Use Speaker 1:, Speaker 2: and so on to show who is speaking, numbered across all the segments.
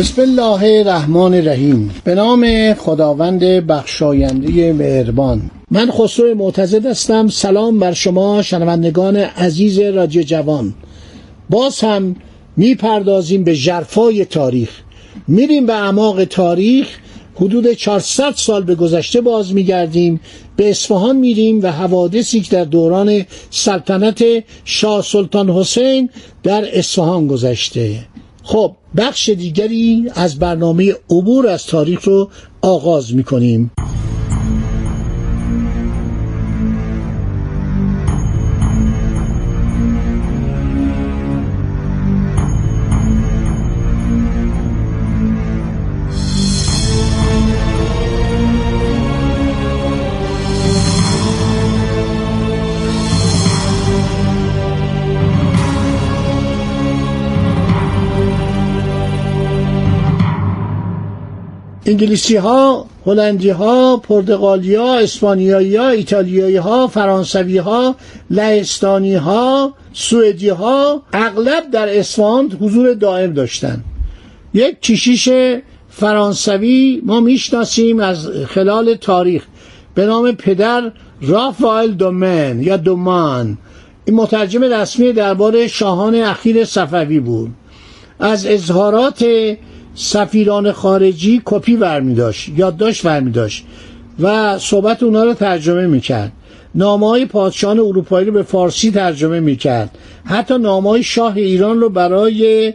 Speaker 1: بسم الله الرحمن الرحیم. به نام خداوند بخشاینده مهربان. من خسرو معتزد هستم. سلام بر شما شنوندگان عزیز رادیو جوان. باز هم می‌پردازیم به جرفای تاریخ. میریم به اعماق تاریخ. حدود 400 سال به گذشته باز میگردیم. به اصفهان میریم و حوادثی که در دوران سلطنت شاه سلطان حسین در اصفهان گذشته. خب بخش دیگری از برنامه عبور از تاریخ رو آغاز می‌کنیم. انگلیسی ها، هلندی ها، پرتغالی ها، اسپانیایی ها، ایتالیایی ها، فرانسوی ها، لهستانی ها، سوئدی ها اغلب در اصفهان حضور دائم داشتند. یک کشیش فرانسوی ما می‌شناسیم از خلال تاریخ. به نام پدر رافائل دومن یا دومان. این مترجم رسمی درباره شاهان اخیر صفوی بود. از اظهارات سفیران خارجی کپی برمی داشت یادداشت برمی داشت و صحبت اونا رو ترجمه می‌کرد. نامه های پادشاهان اروپایی رو به فارسی ترجمه می‌کرد. حتی نامه های شاه ایران رو برای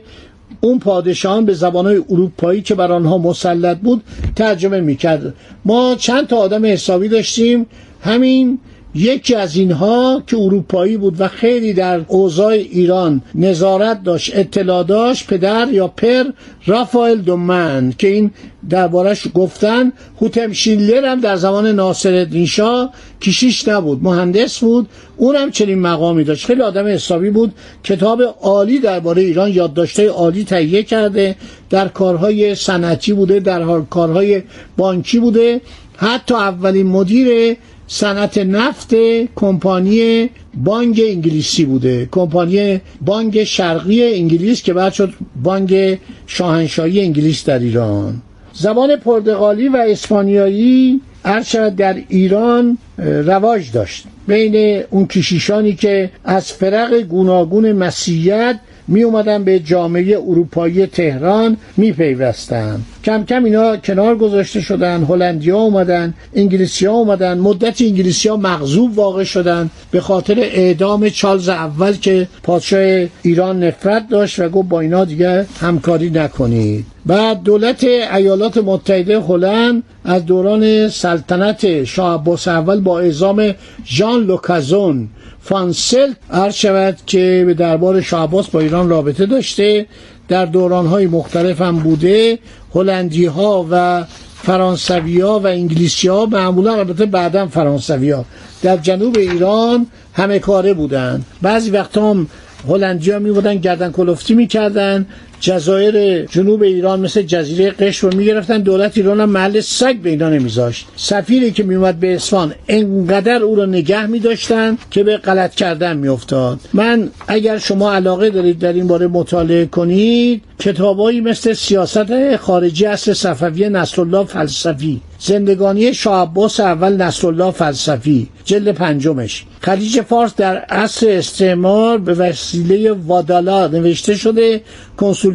Speaker 1: اون پادشاهان به زبانهای اروپایی که بر آنها مسلط بود ترجمه می‌کرد. ما چند تا آدم حسابی داشتیم. همین یکی از اینها که اروپایی بود و خیلی در اوضاع ایران نظارت داشت اطلاع داشت پدر یا پر رافائل دومن که این دربارش گفتن. هوتم شیلر هم در زمان ناصر شاه کشیش نبود مهندس بود. اونم چنین مقامی داشت. خیلی آدم حسابی بود. کتاب عالی درباره ایران یادداشت‌های عالی تهیه کرده. در کارهای صنعتی بوده در کارهای بانکی بوده. حتی اولین مدیر صنعت نفت کمپانی بانک انگلیسی بوده. کمپانی بانک شرقی انگلیس که بعد شد بانک شاهنشاهی انگلیس در ایران. زبان پرتغالی و اسپانیایی هرچند در ایران رواج داشت. بین اون کشیشانی که از فرق گوناگون مسیحیت می اومدن به جامعه اروپایی تهران می پیوستن. کم کم اینا کنار گذاشته شدن هلندی ها اومدن انگلیسی ها اومدن مدت انگلیسی ها مغضوب واقع شدن به خاطر اعدام چارلز اول که پادشاه ایران نفرت داشت و گفت با اینا دیگه همکاری نکنید. بعد دولت ایالات متحده هلند از دوران سلطنت شاه عباس اول با اعزام ژان لوکازون فانسل عرض شود که به دربار شاه با ایران رابطه داشته. در دورانهای مختلف هم بوده. هلندی ها و فرانسوی ها و انگلیسی ها معمولا البته بعدا فرانسوی ها در جنوب ایران همه کاره بودند بعضی وقتا هم هلندی ها می بودن گردن کلفتی می‌کردن. جزایر جنوب ایران مثل جزیره قشم رو می‌گرفتن دولت ایران هم محل سگ به اینا نمیذاشت. سفیری که میومد به اصفهان انقدر او رو نگه میداشتن که به غلط کردن میافتاد. من اگر شما علاقه دارید در این باره مطالعه کنید کتابایی مثل سیاست خارجی اصل صفوی نصرالله فلسفی زندگانی شاه عباس اول نصرالله فلسفی جلد پنجمش. خلیج فارس در عصر استعمار به وسیله وادالا نوشته شده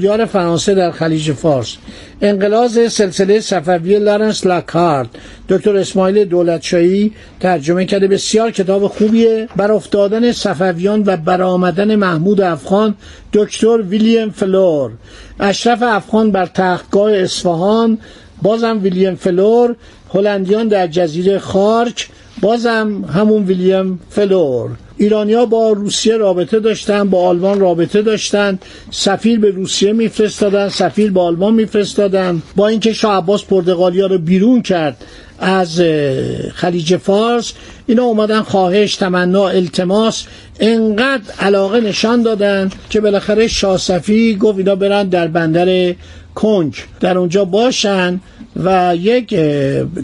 Speaker 1: کنسولیار فرانسه در خلیج فارس. انقراض سلسله صفوی لارنس لاکهارت. دکتر اسماعیل دولتشاهی ترجمه کرده بسیار کتاب خوبیه. بر افتادن صفویان و برآمدن محمود افغان دکتر ویلیام فلور. اشرف افغان بر تختگاه اصفهان. بازم ویلیام فلور. هلندیان در جزیره خارک. بازم همون ویلیام فلور. ایرانیا با روسیه رابطه داشتن با آلمان رابطه داشتن سفیر به روسیه میفرستادن سفیر به آلمان میفرستادن. با اینکه شاه عباس پرتغالیا رو بیرون کرد از خلیج فارس اینا اومدن خواهش تمنا التماس انقدر علاقه نشان دادن که بالاخره شاه صفی گفت اینا برن در بندر کنج. در اونجا باشن و یک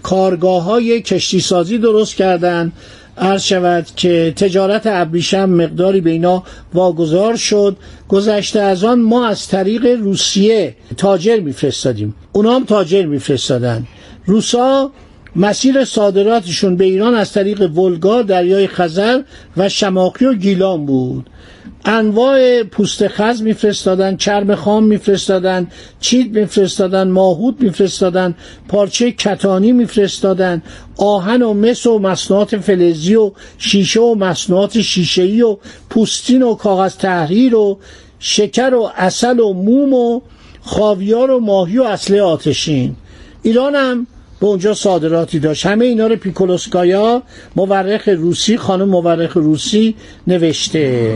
Speaker 1: کارگاه های کشتی سازی درست کردن. عرض شود که تجارت ابریشم مقداری به اینا واگذار شد. گذشته از آن ما از طریق روسیه تاجر میفرستادیم. اونا هم تاجر میفرستادن. روسا مسیر صادراتشون به ایران از طریق ولگا دریای خزر و شماقی و گیلان بود. انواع پوست خز میفرستادن چرم خام میفرستادن چید میفرستادن ماهود میفرستادن پارچه کتانی میفرستادن آهن و مس و مصنوعات فلزی و شیشه و مصنوعات شیشه‌ای و پوستین و کاغذ تحریر و شکر و اصل و موم و خاویار و ماهی و اصله آتشین. ایران هم به اونجا صادراتی داشت. همه اینا رو پیکولوسکایا مورخ روسی خانم مورخ روسی نوشته.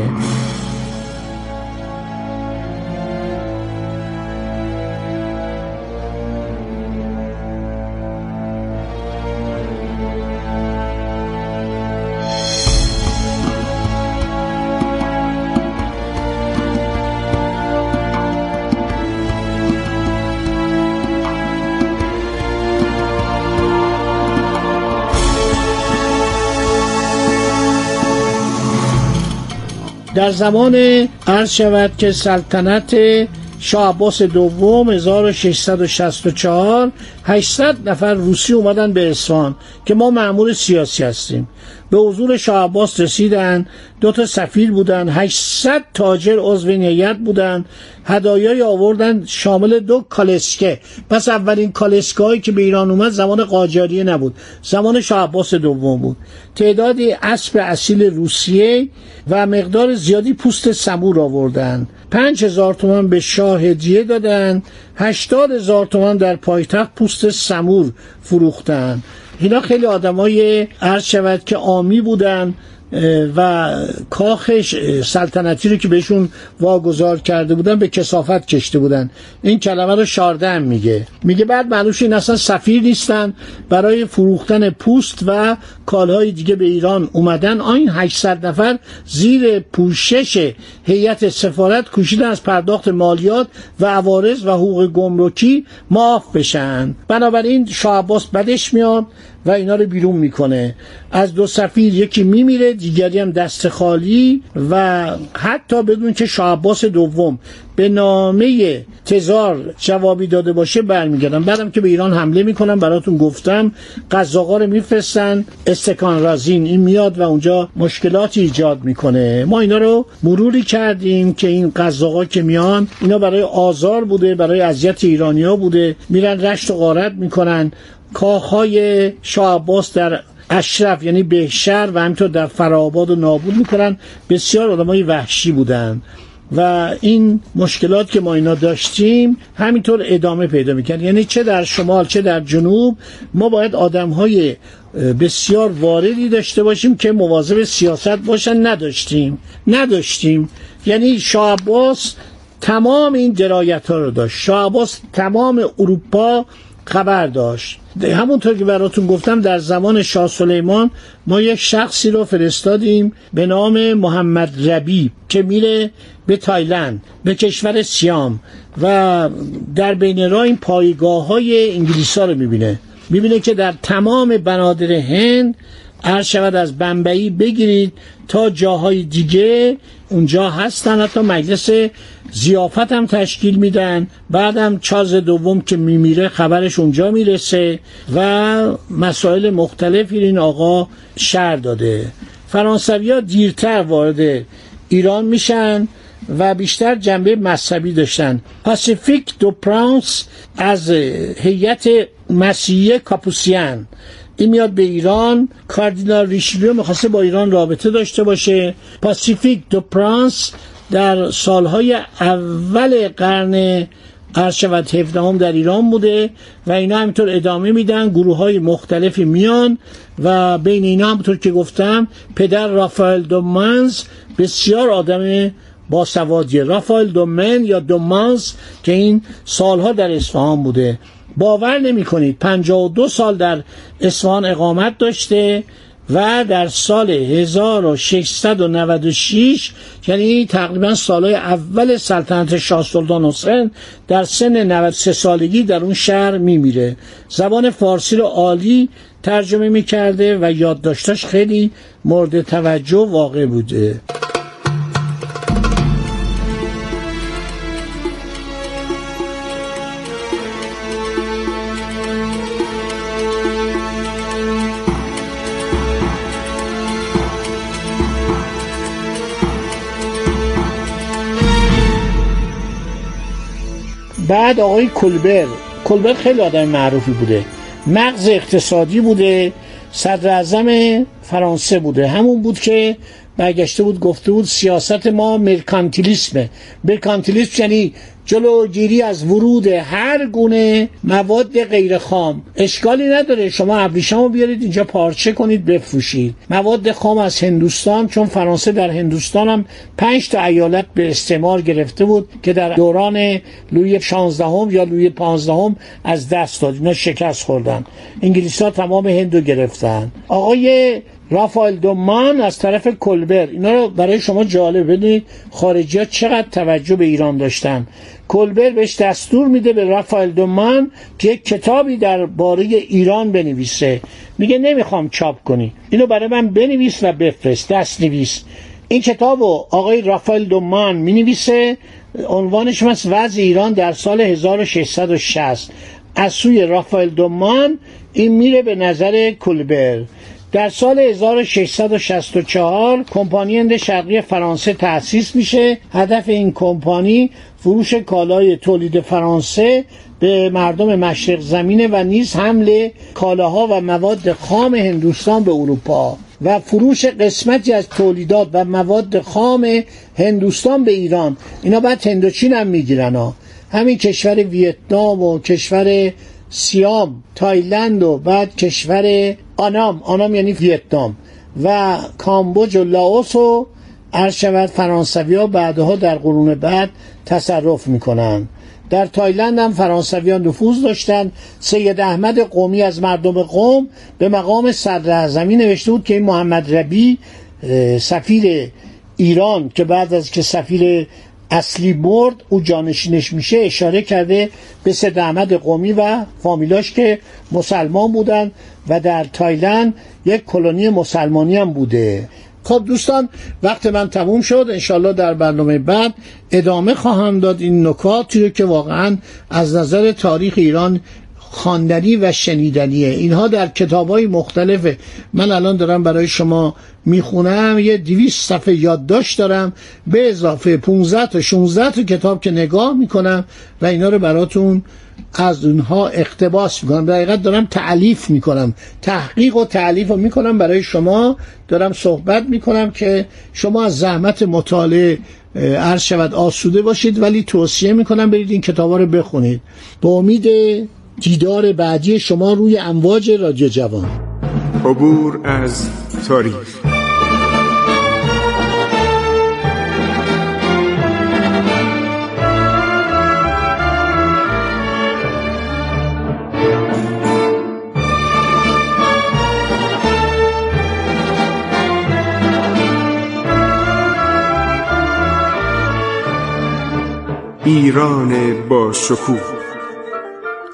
Speaker 1: در زمان عرض شود که سلطنت شاه عباس دوم 1664 800 نفر روسی اومدن به اصفهان که ما معمول سیاسی هستیم. به حضور شاه عباس رسیدن. دو تا سفیر بودن. 800 تاجر عضو نیت بودن. هدایای آوردن شامل دو کالسکه. پس اولین کالسکه هایی که به ایران اومد زمان قاجاریه نبود. زمان شاه عباس دوم بود. تعدادی اسب اصیل روسیه و مقدار زیادی پوست سمور آوردن. پنج هزار تومن به شاه هدیه دادن. هشتاد هزار تومن در پایتخت پوست سمور فروختن. اینا خیلی آدمای عرض شود که آمی بودن و کاخ سلطنتی رو که بهشون واگذار کرده بودن به کسافت کشته بودن. این کلمه رو شاردن میگه. میگه بعد معلومش این اصلا سفیر نیستن. برای فروختن پوست و کالهای دیگه به ایران اومدن. آین 800 نفر زیر پوشش هیئت سفارت کوشیدن از پرداخت مالیات و عوارض و حقوق گمرکی معاف بشن. بنابراین شاه عباس بدش میاد. و اینا رو بیرون می‌کنه. از دو سفیر یکی میمیره دیگری هم دست خالی و حتی بدون که شاه عباس دوم به نامه تزار جوابی داده باشه برمیگردن بعدم که به ایران حمله می‌کنن براتون گفتم قزاقا رو میفرستن استکان رازین این میاد و اونجا مشکلاتی ایجاد می‌کنه. ما اینا رو مروری کردیم که این قزاقا که میان اینا برای آزار بوده برای اذیت ایرانیا بوده. میرن رشت و غارت می‌کنن. کاخهای شاه عباس در اشرف یعنی بهشر و همینطور در فراباد و نابود می‌کنن. بسیار آدمای وحشی بودن و این مشکلات که ما اینا داشتیم همینطور ادامه پیدا می‌کرد. یعنی چه در شمال چه در جنوب ما باید آدم های بسیار واردی داشته باشیم که مواظب سیاست باشن. نداشتیم. نداشتیم. یعنی شاه عباس تمام این درایت ها رو داشت. شاه عباس تمام اروپا خبر داشت. همونطور که براتون گفتم در زمان شاه سلیمان ما یک شخصی رو فرستادیم به نام محمد ربی که میره به تایلند به کشور سیام و در بین راه این پایگاه های انگلیس ها رو می‌بینه. می‌بینه که در تمام بنادر هند عرض شود از بمبئی بگیرید تا جاهای دیگه اونجا هستن حتی مجلس زیافت هم تشکیل میدن. بعدم چاز دوم که میمیره خبرش اونجا می‌رسه و مسائل مختلفی این آقا شر داده. فرانسوی ها دیرتر وارد ایران میشن و بیشتر جنبه مذهبی داشتن. پاسیفیک دو پرانس از هیئت مسیحی کاپوسیان. این میاد به ایران کاردینال ریشلیو می‌خواسته با ایران رابطه داشته باشه. پاسیفیک دو پرانس در سالهای اول قرن عرض شود 17 در ایران بوده و اینا همینطور ادامه میدن گروه های مختلفی میان و بین اینا همونطور که گفتم پدر رافائل دومنز بسیار آدم با سوادیه رافائل دومن یا دومانز که این سالها در اصفهان بوده. باور نمی کنید 52 سال در اصفهان اقامت داشته و در سال 1696 یعنی تقریبا سالهای اول سلطنت شاه سلطان حسین در سن 93 سالگی در اون شهر میمیره. زبان فارسی رو عالی ترجمه می‌کرده و یادداشتاش خیلی مورد توجه واقع بوده. بعد آقای کلبر کلبر خیلی آدم معروفی بوده. مغز اقتصادی بوده صدر فرانسه بوده. همون بود که برگشته بود گفته بود سیاست ما مرکانتیلیسمه. مرکانتیلیسم یعنی جلوگیری از ورود هر گونه مواد غیر خام. اشکالی نداره شما ابریشمو بیارید اینجا پارچه کنید بفروشید. مواد خام از هندوستان چون فرانسه در هندوستان هم پنج تا ایالت به استعمار گرفته بود که در دوران لوی 16 هم یا لوی 15 هم از دست داد. اینا شکست خوردن. انگلیس ها تمام هندو گرفتن. آقای رافائل دومان از طرف کلبر اینا رو برای شما جالب. بدونید خارجی ها چقدر توجه به ایران داشتن. کلبر بهش دستور میده به رافائل دومان که یک کتابی باره ایران بنویسه. میگه نمی‌خوام چاپ کنی. اینو برای من بنویس و بفرست. دست نویس این کتاب رو آقای رافائل دومان می‌نویسه. عنوانش هست وضع ایران در سال 1660 از سوی رافائل دومان این میره به نظر کلبر در سال 1664 کمپانی هند شرقی فرانسه تأسیس میشه. هدف این کمپانی فروش کالای تولید فرانسه به مردم مشرق زمینه و نیز حمل کالاها و مواد خام هندوستان به اروپا و فروش قسمتی از تولیدات و مواد خام هندوستان به ایران. اینا بعد هندوچین هم می‌گیرن ها. همین کشور ویتنام و کشور سیام تایلند و بعد کشور آنام. آنام یعنی ویتنام. و کامبوج و لاوس و عرض شود فرانسوی ها بعدها در قرون بعد تصرف می‌کنن در تایلند هم فرانسویان نفوذ داشتند. سید احمد قومی از مردم قوم به مقام صدر اعظمی نوشته بود که این محمد ربی سفیر ایران که بعد از که سفیر اصلی برد او جانشینش میشه اشاره کرده به سید احمد قومی و فامیلاش که مسلمان بودن و در تایلند یک کلونی مسلمانی هم بوده. خب دوستان وقت من تموم شد. انشالله در برنامه بعد ادامه خواهم داد این نکاتی که واقعا از نظر تاریخ ایران خواندنی و شنیدنیه. اینها در کتاب های مختلفه من الان دارم برای شما می‌خونم. یه دویست صفحه یادداشت دارم. به اضافه 15 تا 16 تا کتاب که نگاه می‌کنم و اینا رو براتون از اونها اقتباس می‌کنم. در حقیقت دارم تعلیف می‌کنم. تحقیق و تعلیف رو می‌کنم. برای شما دارم صحبت می‌کنم که شما از زحمت مطالعه عرض شود. آسوده باشید ولی توصیه می‌کنم برید این کتابا رو بخونید. به امید دیدار بعدی شما روی امواج رادیو جوان.
Speaker 2: عبور از تاریخ. ایران با شکوه.